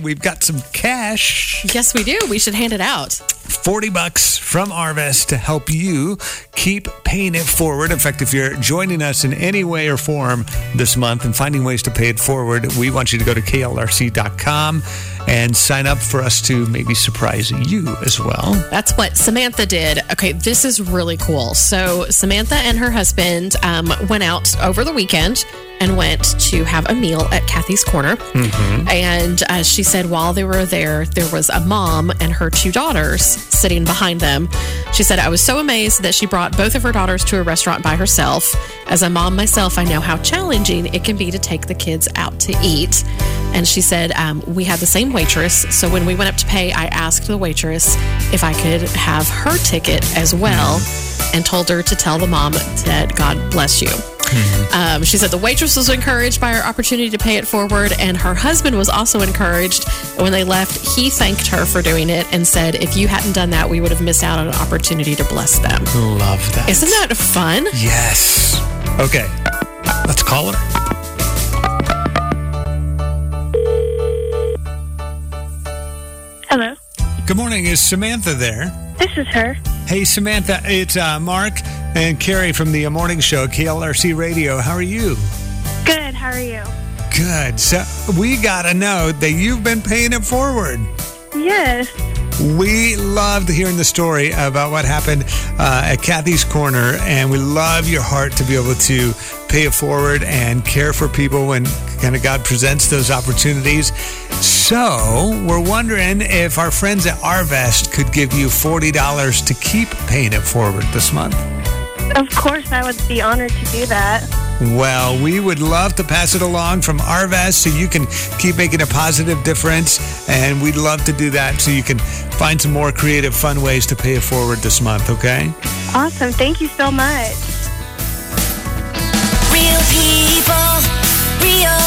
We've got some cash, Yes, we do. We should hand it out. 40 bucks from Arvest to help you keep paying it forward. In fact, if you're joining us in any way or form this month and finding ways to pay it forward, we want you to go to klrc.com and sign up for us to maybe surprise you as well. That's what Samantha did. Okay, this is really cool. So, Samantha and her husband um, went out over the weekend and went to have a meal at Kathy's Corner. And uh, she said while they were there, there was a mom and her two daughters sitting behind them. She said, I was so amazed that she brought both of her daughters to a restaurant by herself. As a mom myself, I know how challenging it can be to take the kids out to eat. And she said, um, We had the same waitress. So when we went up to pay, I asked the waitress if I could have her ticket as well and told her to tell the mom that God bless you. Um, she said the waitress was encouraged by her opportunity to pay it forward, and her husband was also encouraged. When they left, he thanked her for doing it and said, If you hadn't done that, we would have missed out on an opportunity to bless them. Love that. Isn't that fun? Yes. Okay. Let's call her. Good morning. Is Samantha there? This is her. Hey, Samantha, it's uh, Mark and Carrie from the morning show, KLRC Radio. How are you? Good. How are you? Good. So we got to know that you've been paying it forward. Yes. We loved hearing the story about what happened uh, at Kathy's Corner, and we love your heart to be able to pay it forward and care for people when kind of God presents those opportunities. So we're wondering if our friends at Arvest could give you $40 to keep paying it forward this month. Of course, I would be honored to do that. Well, we would love to pass it along from Arvest so you can keep making a positive difference. And we'd love to do that so you can find some more creative, fun ways to pay it forward this month, okay? Awesome. Thank you so much. Real people, real life.